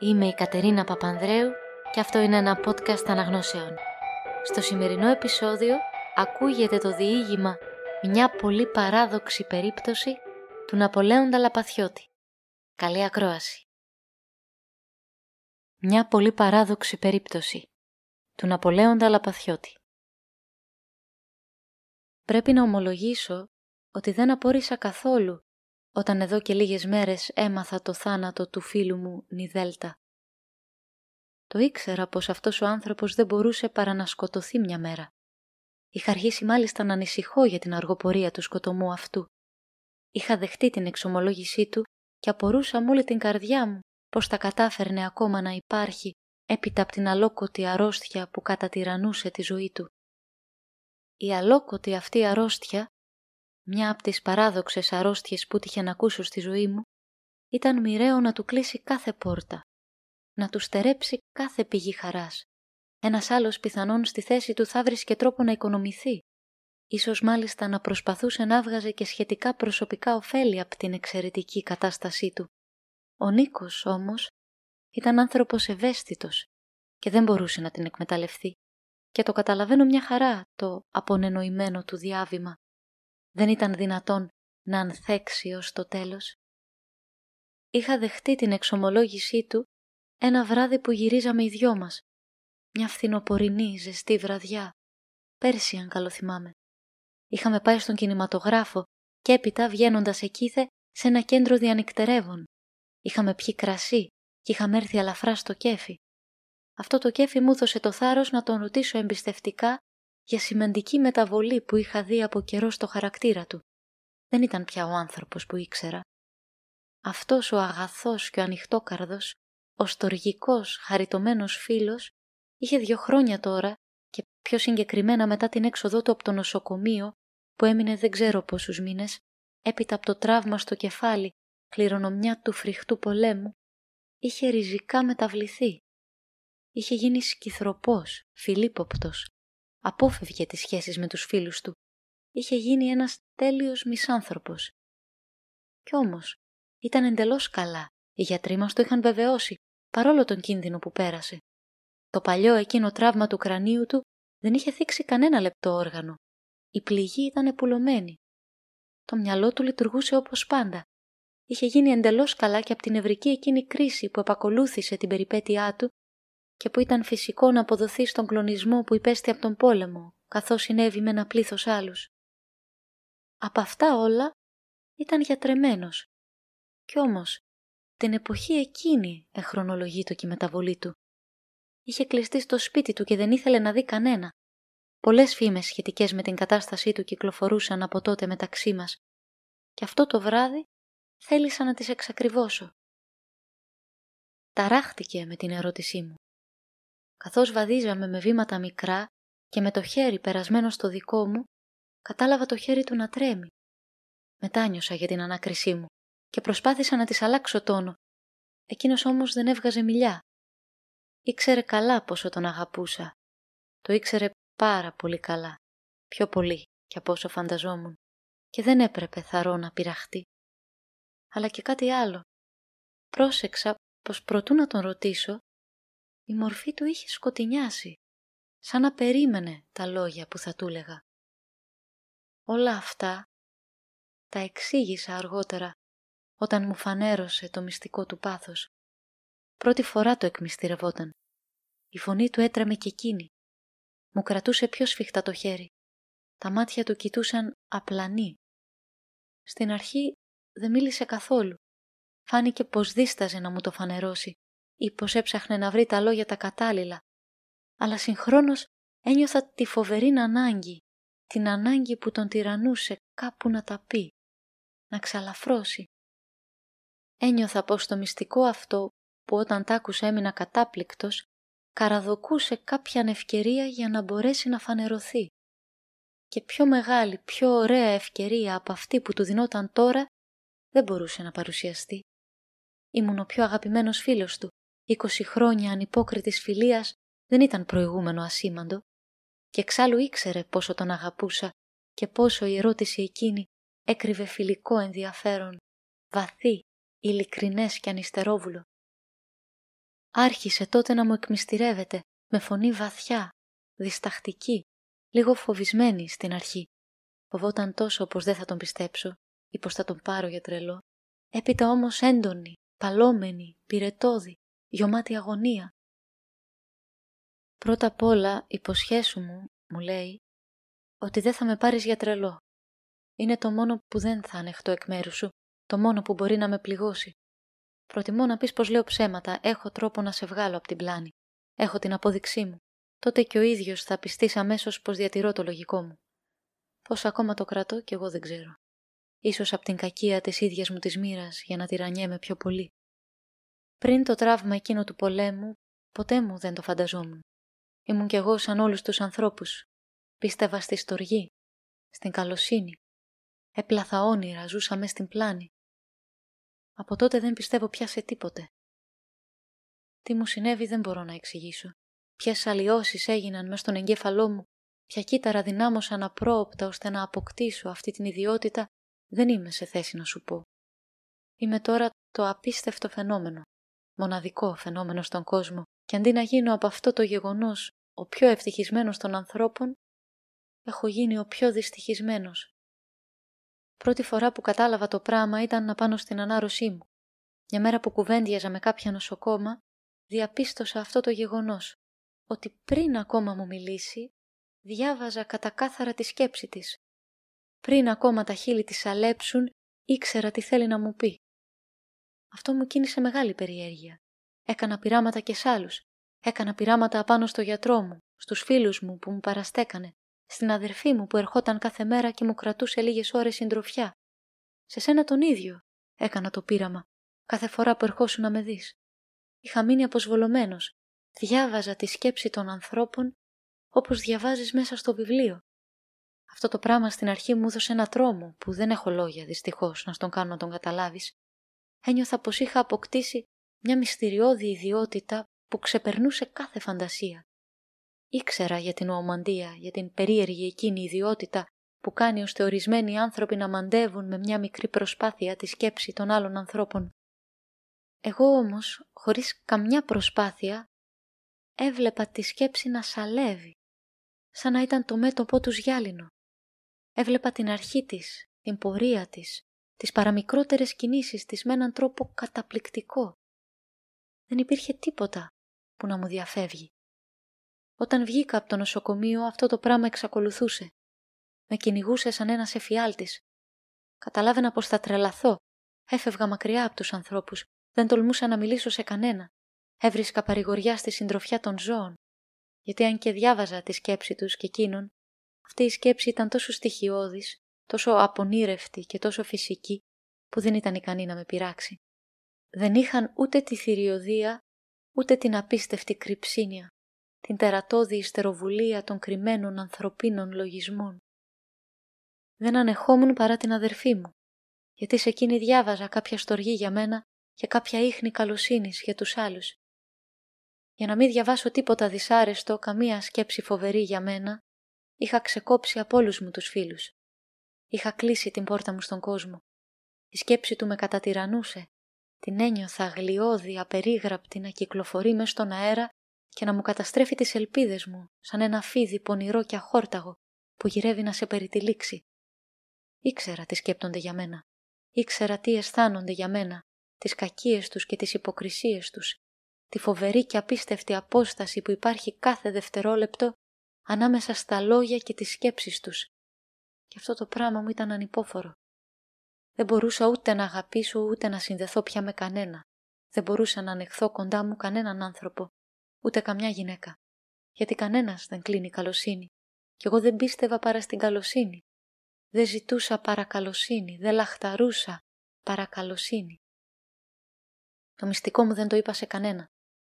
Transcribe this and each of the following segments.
Είμαι η Κατερίνα Παπανδρέου και αυτό είναι ένα podcast αναγνώσεων. Στο σημερινό επεισόδιο ακούγεται το διήγημα «Μια πολύ παράδοξη περίπτωση» του Ναπολέοντα Λαπαθιώτη. Καλή ακρόαση. Μια πολύ παράδοξη περίπτωση του Ναπολέοντα Λαπαθιώτη. Πρέπει να ομολογήσω ότι δεν απόρρισα καθόλου όταν εδώ και λίγες μέρες έμαθα το θάνατο του φίλου μου Νιδέλτα. Το ήξερα πως αυτός ο άνθρωπος δεν μπορούσε παρά να σκοτωθεί μια μέρα. Είχα αρχίσει μάλιστα να ανησυχώ για την αργοπορία του σκοτωμού αυτού. Είχα δεχτεί την εξομολόγησή του και απορούσα μόλι την καρδιά μου πως τα κατάφερνε ακόμα να υπάρχει έπειτα από την αλόκοτη αρρώστια που κατατυρανούσε τη ζωή του. Η αλόκοτη αυτή αρρώστια μια από τις παράδοξες αρρώστιες που τύχε να ακούσω στη ζωή μου, ήταν μοιραίο να του κλείσει κάθε πόρτα, να του στερέψει κάθε πηγή χαράς. Ένας άλλος πιθανόν στη θέση του θα βρίσκε τρόπο να οικονομηθεί, ίσως μάλιστα να προσπαθούσε να βγαζε και σχετικά προσωπικά ωφέλη από την εξαιρετική κατάστασή του. Ο Νίκος όμως ήταν άνθρωπος ευαίσθητος και δεν μπορούσε να την εκμεταλλευτεί και το καταλαβαίνω μια χαρά το απονενοημένο του διάβημα δεν ήταν δυνατόν να ανθέξει ως το τέλος. Είχα δεχτεί την εξομολόγησή του ένα βράδυ που γυρίζαμε οι δυο μας. Μια φθινοπορεινή ζεστή βραδιά. Πέρσι αν καλό θυμάμαι. Είχαμε πάει στον κινηματογράφο και έπειτα βγαίνοντας εκείθε σε ένα κέντρο διανυκτερεύων. Είχαμε πιει κρασί και είχαμε έρθει αλαφρά στο κέφι. Αυτό το κέφι μου έδωσε το θάρρος να τον ρωτήσω εμπιστευτικά για σημαντική μεταβολή που είχα δει από καιρό στο χαρακτήρα του. Δεν ήταν πια ο άνθρωπος που ήξερα. Αυτός ο αγαθός και ο ανοιχτόκαρδος, ο στοργικός, χαριτωμένος φίλος, είχε δύο χρόνια τώρα και πιο συγκεκριμένα μετά την έξοδό του από το νοσοκομείο που έμεινε δεν ξέρω πόσους μήνες, έπειτα από το τραύμα στο κεφάλι, κληρονομιά του φρικτού πολέμου, είχε ριζικά μεταβληθεί. Είχε γίνει σκυθροπός, φιλίποπτος, απόφευγε τις σχέσεις με τους φίλους του. Είχε γίνει ένας τέλειος μισάνθρωπος. Κι όμως ήταν εντελώς καλά. Οι γιατροί μας το είχαν βεβαιώσει, παρόλο τον κίνδυνο που πέρασε. Το παλιό εκείνο τραύμα του κρανίου του δεν είχε θίξει κανένα λεπτό όργανο. Η πληγή ήταν επουλωμένη. Το μυαλό του λειτουργούσε όπως πάντα. Είχε γίνει εντελώς καλά και από την ευρική εκείνη κρίση που επακολούθησε την περιπέτειά του και που ήταν φυσικό να αποδοθεί στον κλονισμό που υπέστη από τον πόλεμο, καθώς συνέβη με ένα πλήθος άλλους. Από αυτά όλα ήταν γιατρεμένος. Κι όμως, την εποχή εκείνη εχρονολογεί το και η μεταβολή του. Είχε κλειστεί στο σπίτι του και δεν ήθελε να δει κανένα. Πολλές φήμες σχετικές με την κατάστασή του κυκλοφορούσαν από τότε μεταξύ μας και αυτό το βράδυ θέλησα να τις εξακριβώσω. Ταράχτηκε με την ερώτησή μου καθώς βαδίζαμε με βήματα μικρά και με το χέρι περασμένο στο δικό μου, κατάλαβα το χέρι του να τρέμει. Μετάνιωσα για την ανάκρισή μου και προσπάθησα να της αλλάξω τόνο. Εκείνος όμως δεν έβγαζε μιλιά. Ήξερε καλά πόσο τον αγαπούσα. Το ήξερε πάρα πολύ καλά. Πιο πολύ και από όσο φανταζόμουν. Και δεν έπρεπε θαρώ να πειραχτεί. Αλλά και κάτι άλλο. Πρόσεξα πως προτού να τον ρωτήσω, η μορφή του είχε σκοτεινιάσει, σαν να περίμενε τα λόγια που θα του έλεγα. Όλα αυτά τα εξήγησα αργότερα, όταν μου φανέρωσε το μυστικό του πάθος. Πρώτη φορά το εκμυστηρευόταν. Η φωνή του έτρεμε και εκείνη. Μου κρατούσε πιο σφιχτά το χέρι. Τα μάτια του κοιτούσαν απλανή. Στην αρχή δεν μίλησε καθόλου. Φάνηκε πως δίσταζε να μου το φανερώσει ή πως έψαχνε να βρει τα λόγια τα κατάλληλα, αλλά συγχρόνως ένιωθα τη φοβερή ανάγκη, την ανάγκη που τον τυραννούσε κάπου να τα πει, να ξαλαφρώσει. Ένιωθα πως το μυστικό αυτό που όταν τ' άκουσα έμεινα κατάπληκτος, καραδοκούσε κάποια ευκαιρία για να μπορέσει να φανερωθεί. Και πιο μεγάλη, πιο ωραία ευκαιρία από αυτή που του δινόταν τώρα δεν μπορούσε να παρουσιαστεί. Ήμουν ο πιο αγαπημένος φίλος του 20 χρόνια ανυπόκριτης φιλίας δεν ήταν προηγούμενο ασήμαντο και εξάλλου ήξερε πόσο τον αγαπούσα και πόσο η ερώτηση εκείνη έκρυβε φιλικό ενδιαφέρον, βαθύ, ειλικρινές και ανιστερόβουλο. άρχισε τότε να μου εκμυστηρεύεται με φωνή βαθιά, δισταχτική, λίγο φοβισμένη στην αρχή. Φοβόταν τόσο πως δεν θα τον πιστέψω ή πως θα τον πάρω για τρελό. Έπειτα όμως έντονη, παλόμενη, πυρετόδη, γιωμάτη αγωνία. Πρώτα απ' όλα υποσχέσου μου, μου λέει, ότι δεν θα με πάρεις για τρελό. Είναι το μόνο που δεν θα ανεχτώ εκ μέρους σου, το μόνο που μπορεί να με πληγώσει. Προτιμώ να πεις πως λέω ψέματα, έχω τρόπο να σε βγάλω από την πλάνη. Έχω την απόδειξή μου. Τότε και ο ίδιος θα πιστείς αμέσως πως διατηρώ το λογικό μου. Πώς ακόμα το κρατώ κι εγώ δεν ξέρω. Ίσως από την κακία της ίδιας μου της μοίρας για να τυραννιέμαι πιο πολύ. Πριν το τραύμα εκείνο του πολέμου, ποτέ μου δεν το φανταζόμουν. Ήμουν κι εγώ σαν όλους τους ανθρώπους. Πίστευα στη στοργή, στην καλοσύνη. Έπλαθα όνειρα, ζούσα μες στην πλάνη. Από τότε δεν πιστεύω πια σε τίποτε. Τι μου συνέβη δεν μπορώ να εξηγήσω. Ποιες αλλοιώσεις έγιναν μέσα στον εγκέφαλό μου, ποια κύτταρα δυνάμωσαν απρόοπτα ώστε να αποκτήσω αυτή την ιδιότητα, δεν είμαι σε θέση να σου πω. Είμαι τώρα το απίστευτο φαινόμενο, μοναδικό φαινόμενο στον κόσμο, και αντί να γίνω από αυτό το γεγονός ο πιο ευτυχισμένος των ανθρώπων, έχω γίνει ο πιο δυστυχισμένος. Πρώτη φορά που κατάλαβα το πράμα ήταν να πάνω στην ανάρρωσή μου. Μια μέρα που κουβέντιαζα με κάποια νοσοκόμα, διαπίστωσα αυτό το γεγονός, ότι πριν ακόμα μου μιλήσει, διάβαζα κατακάθαρα τη σκέψη της. Πριν ακόμα τα χείλη της αλέψουν, ήξερα τι θέλει να μου πει. Αυτό μου κίνησε μεγάλη περιέργεια. Έκανα πειράματα και σ' άλλους. Έκανα πειράματα απάνω στο γιατρό μου, στους φίλους μου που μου παραστέκανε, στην αδερφή μου που ερχόταν κάθε μέρα και μου κρατούσε λίγες ώρες συντροφιά. Σε σένα τον ίδιο έκανα το πείραμα, κάθε φορά που ερχόσουν να με δεις. Είχα μείνει αποσβολωμένος. Διάβαζα τη σκέψη των ανθρώπων όπως διαβάζεις μέσα στο βιβλίο. Αυτό το πράγμα στην αρχή μου έδωσε ένα τρόμο που δεν έχω λόγια δυστυχώς να στον κάνω να τον καταλάβεις. Ένιωθα πως είχα αποκτήσει μια μυστηριώδη ιδιότητα που ξεπερνούσε κάθε φαντασία. Ήξερα για την ομαντία, για την περίεργη εκείνη ιδιότητα που κάνει ώστε ορισμένοι άνθρωποι να μαντεύουν με μια μικρή προσπάθεια τη σκέψη των άλλων ανθρώπων. Εγώ όμως, χωρίς καμιά προσπάθεια, έβλεπα τη σκέψη να σαλεύει, σαν να ήταν το μέτωπό τους γυάλινο. Έβλεπα την αρχή της, την πορεία της, τις παραμικρότερες κινήσεις της με έναν τρόπο καταπληκτικό. Δεν υπήρχε τίποτα που να μου διαφεύγει. Όταν βγήκα από το νοσοκομείο αυτό το πράγμα εξακολουθούσε. Με κυνηγούσε σαν ένας εφιάλτης. Καταλάβαινα πως θα τρελαθώ. Έφευγα μακριά από τους ανθρώπους. Δεν τολμούσα να μιλήσω σε κανένα. Έβρισκα παρηγοριά στη συντροφιά των ζώων. Γιατί αν και διάβαζα τη σκέψη τους και εκείνων, αυτή η σκέψη ήταν τόσο στοιχειώδης, τόσο απονήρευτη και τόσο φυσική, που δεν ήταν ικανή να με πειράξει. Δεν είχαν ούτε τη θηριωδία, ούτε την απίστευτη κρυψίνια την τερατώδη ιστεροβουλία των κρυμμένων ανθρωπίνων λογισμών. Δεν ανεχόμουν παρά την αδερφή μου, γιατί σε εκείνη διάβαζα κάποια στοργή για μένα και κάποια ίχνη καλοσύνης για τους άλλους. Για να μην διαβάσω τίποτα δυσάρεστο, καμία σκέψη φοβερή για μένα, είχα ξεκόψει από όλους μου τους φίλους. Είχα κλείσει την πόρτα μου στον κόσμο. Η σκέψη του με κατατυρανούσε. Την ένιωθα γλιώδη, απερίγραπτη να κυκλοφορεί μες στον αέρα και να μου καταστρέφει τις ελπίδες μου σαν ένα φίδι πονηρό και αχόρταγο που γυρεύει να σε περιτυλίξει. Ήξερα τι σκέπτονται για μένα. Ήξερα τι αισθάνονται για μένα, τις κακίες τους και τις υποκρισίες τους, τη φοβερή και απίστευτη απόσταση που υπάρχει κάθε δευτερόλεπτο ανάμεσα στα λόγια και τις σκέψεις τους. Και αυτό το πράγμα μου ήταν ανυπόφορο. Δεν μπορούσα ούτε να αγαπήσω ούτε να συνδεθώ πια με κανένα. Δεν μπορούσα να ανεχθώ κοντά μου κανέναν άνθρωπο ούτε καμιά γυναίκα. Γιατί κανένας δεν κλείνει καλοσύνη. Κι εγώ δεν πίστευα παρά στην καλοσύνη. Δεν ζητούσα παρακαλοσύνη, δεν λαχταρούσα παρακαλοσύνη. Το μυστικό μου δεν το είπα σε κανένα.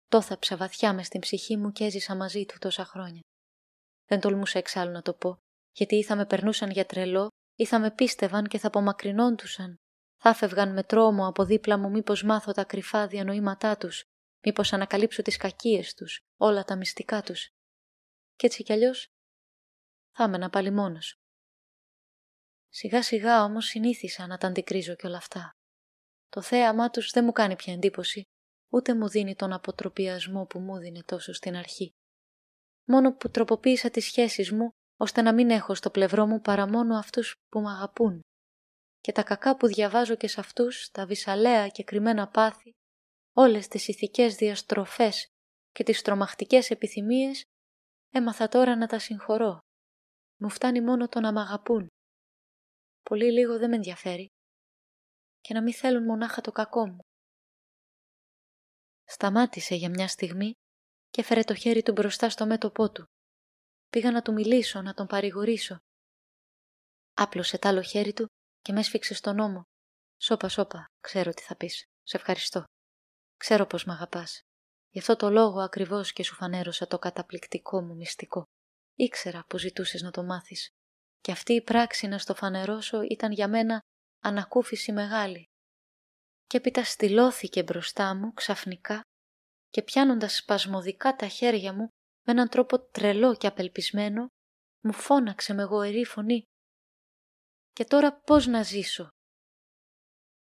Το θάψα βαθιά μες στην ψυχή μου και έζησα μαζί του τόσα χρόνια. Δεν τολμούσα εξάλλου να το πω, γιατί ή θα με περνούσαν για τρελό, ή θα με πίστευαν και θα απομακρυνόντουσαν. Θα φεύγαν με τρόμο από δίπλα μου μήπως μάθω τα κρυφά διανοήματά τους Μήπως ανακαλύψω τις κακίες τους, όλα τα μυστικά τους. Κι έτσι κι αλλιώς θα έμενα πάλι μόνος. Σιγά σιγά όμως συνήθισα να τα αντικρίζω κι όλα αυτά. Το θέαμά τους δεν μου κάνει πια εντύπωση. ούτε μου δίνει τον αποτροπιασμό που μου δίνει τόσο στην αρχή. Μόνο που τροποποίησα τις σχέσεις μου, ώστε να μην έχω στο πλευρό μου παρά μόνο αυτούς που με αγαπούν. Και τα κακά που διαβάζω και σε αυτούς, τα βυσαλαία και κρυμμένα πάθη, όλες τις ηθικές διαστροφές και τις τρομακτικές επιθυμίες, έμαθα τώρα να τα συγχωρώ. Μου φτάνει μόνο το να μ' αγαπούν. Πολύ λίγο δεν με ενδιαφέρει. Και να μην θέλουν μονάχα το κακό μου. Σταμάτησε για μια στιγμή και έφερε το χέρι του μπροστά στο μέτωπό του. Πήγα να του μιλήσω, να τον παρηγορήσω. Άπλωσε τ' άλλο χέρι του και με έσφιξε στον ώμο. Σώπα, σώπα, ξέρω τι θα πεις. Σε ευχαριστώ. Ξέρω πως μ' αγαπάς. Γι' αυτό το λόγο ακριβώς και σου φανέρωσα το καταπληκτικό μου μυστικό. Ήξερα που ζητούσες να το μάθεις. Και αυτή η πράξη να στο φανερώσω ήταν για μένα ανακούφιση μεγάλη. Και έπειτα στυλώθηκε μπροστά μου ξαφνικά και πιάνοντας σπασμωδικά τα χέρια μου με έναν τρόπο τρελό και απελπισμένο, μου φώναξε με γοερή φωνή «Και τώρα πώς να ζήσω»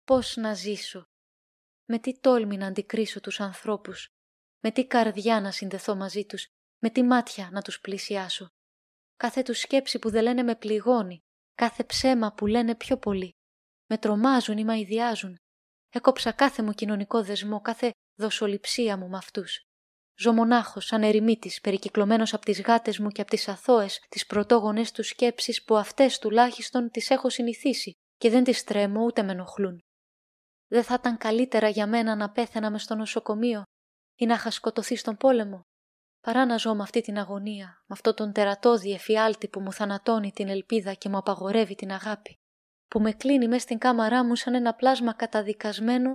«Πώς να ζήσω» με τι τόλμη να αντικρίσω τους ανθρώπους, με τι καρδιά να συνδεθώ μαζί τους, με τι μάτια να τους πλησιάσω; Κάθε τους σκέψη που δεν λένε με πληγώνει, κάθε ψέμα που λένε πιο πολύ. Με τρομάζουν ή μαϊδιάζουν. Έκοψα κάθε μου κοινωνικό δεσμό, κάθε δοσοληψία μου με αυτούς. Ζω μονάχο, σαν ερημίτη, περικυκλωμένος από τις γάτες μου και από τις αθώες, τις πρωτόγονες τους σκέψεις που αυτές τουλάχιστον τις έχω συνηθίσει και δεν τις τρέμω ούτε με ενοχλούν. Δεν θα ήταν καλύτερα για μένα να πέθαινα μες στο νοσοκομείο ή να είχα σκοτωθεί στον πόλεμο, παρά να ζω με αυτή την αγωνία, με αυτόν τον τερατώδη εφιάλτη που μου θανατώνει την ελπίδα και μου απαγορεύει την αγάπη, που με κλείνει μέσα στην κάμαρά μου σαν ένα πλάσμα καταδικασμένο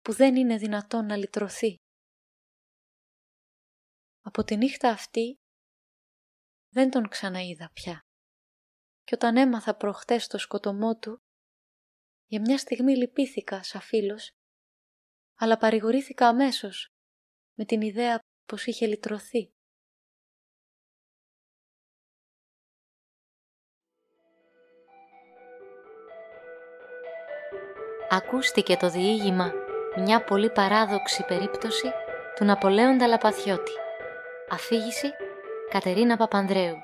που δεν είναι δυνατόν να λυτρωθεί. Από τη νύχτα αυτή δεν τον ξαναείδα πια. Και όταν έμαθα προχτές το σκοτωμό του, για μια στιγμή λυπήθηκα σαν φίλος, αλλά παρηγορήθηκα αμέσως με την ιδέα πως είχε λυτρωθεί. Ακούστηκε το διήγημα μια πολύ παράδοξη περίπτωση του Ναπολέοντα Λαπαθιώτη. Αφήγηση Κατερίνα Παπανδρέου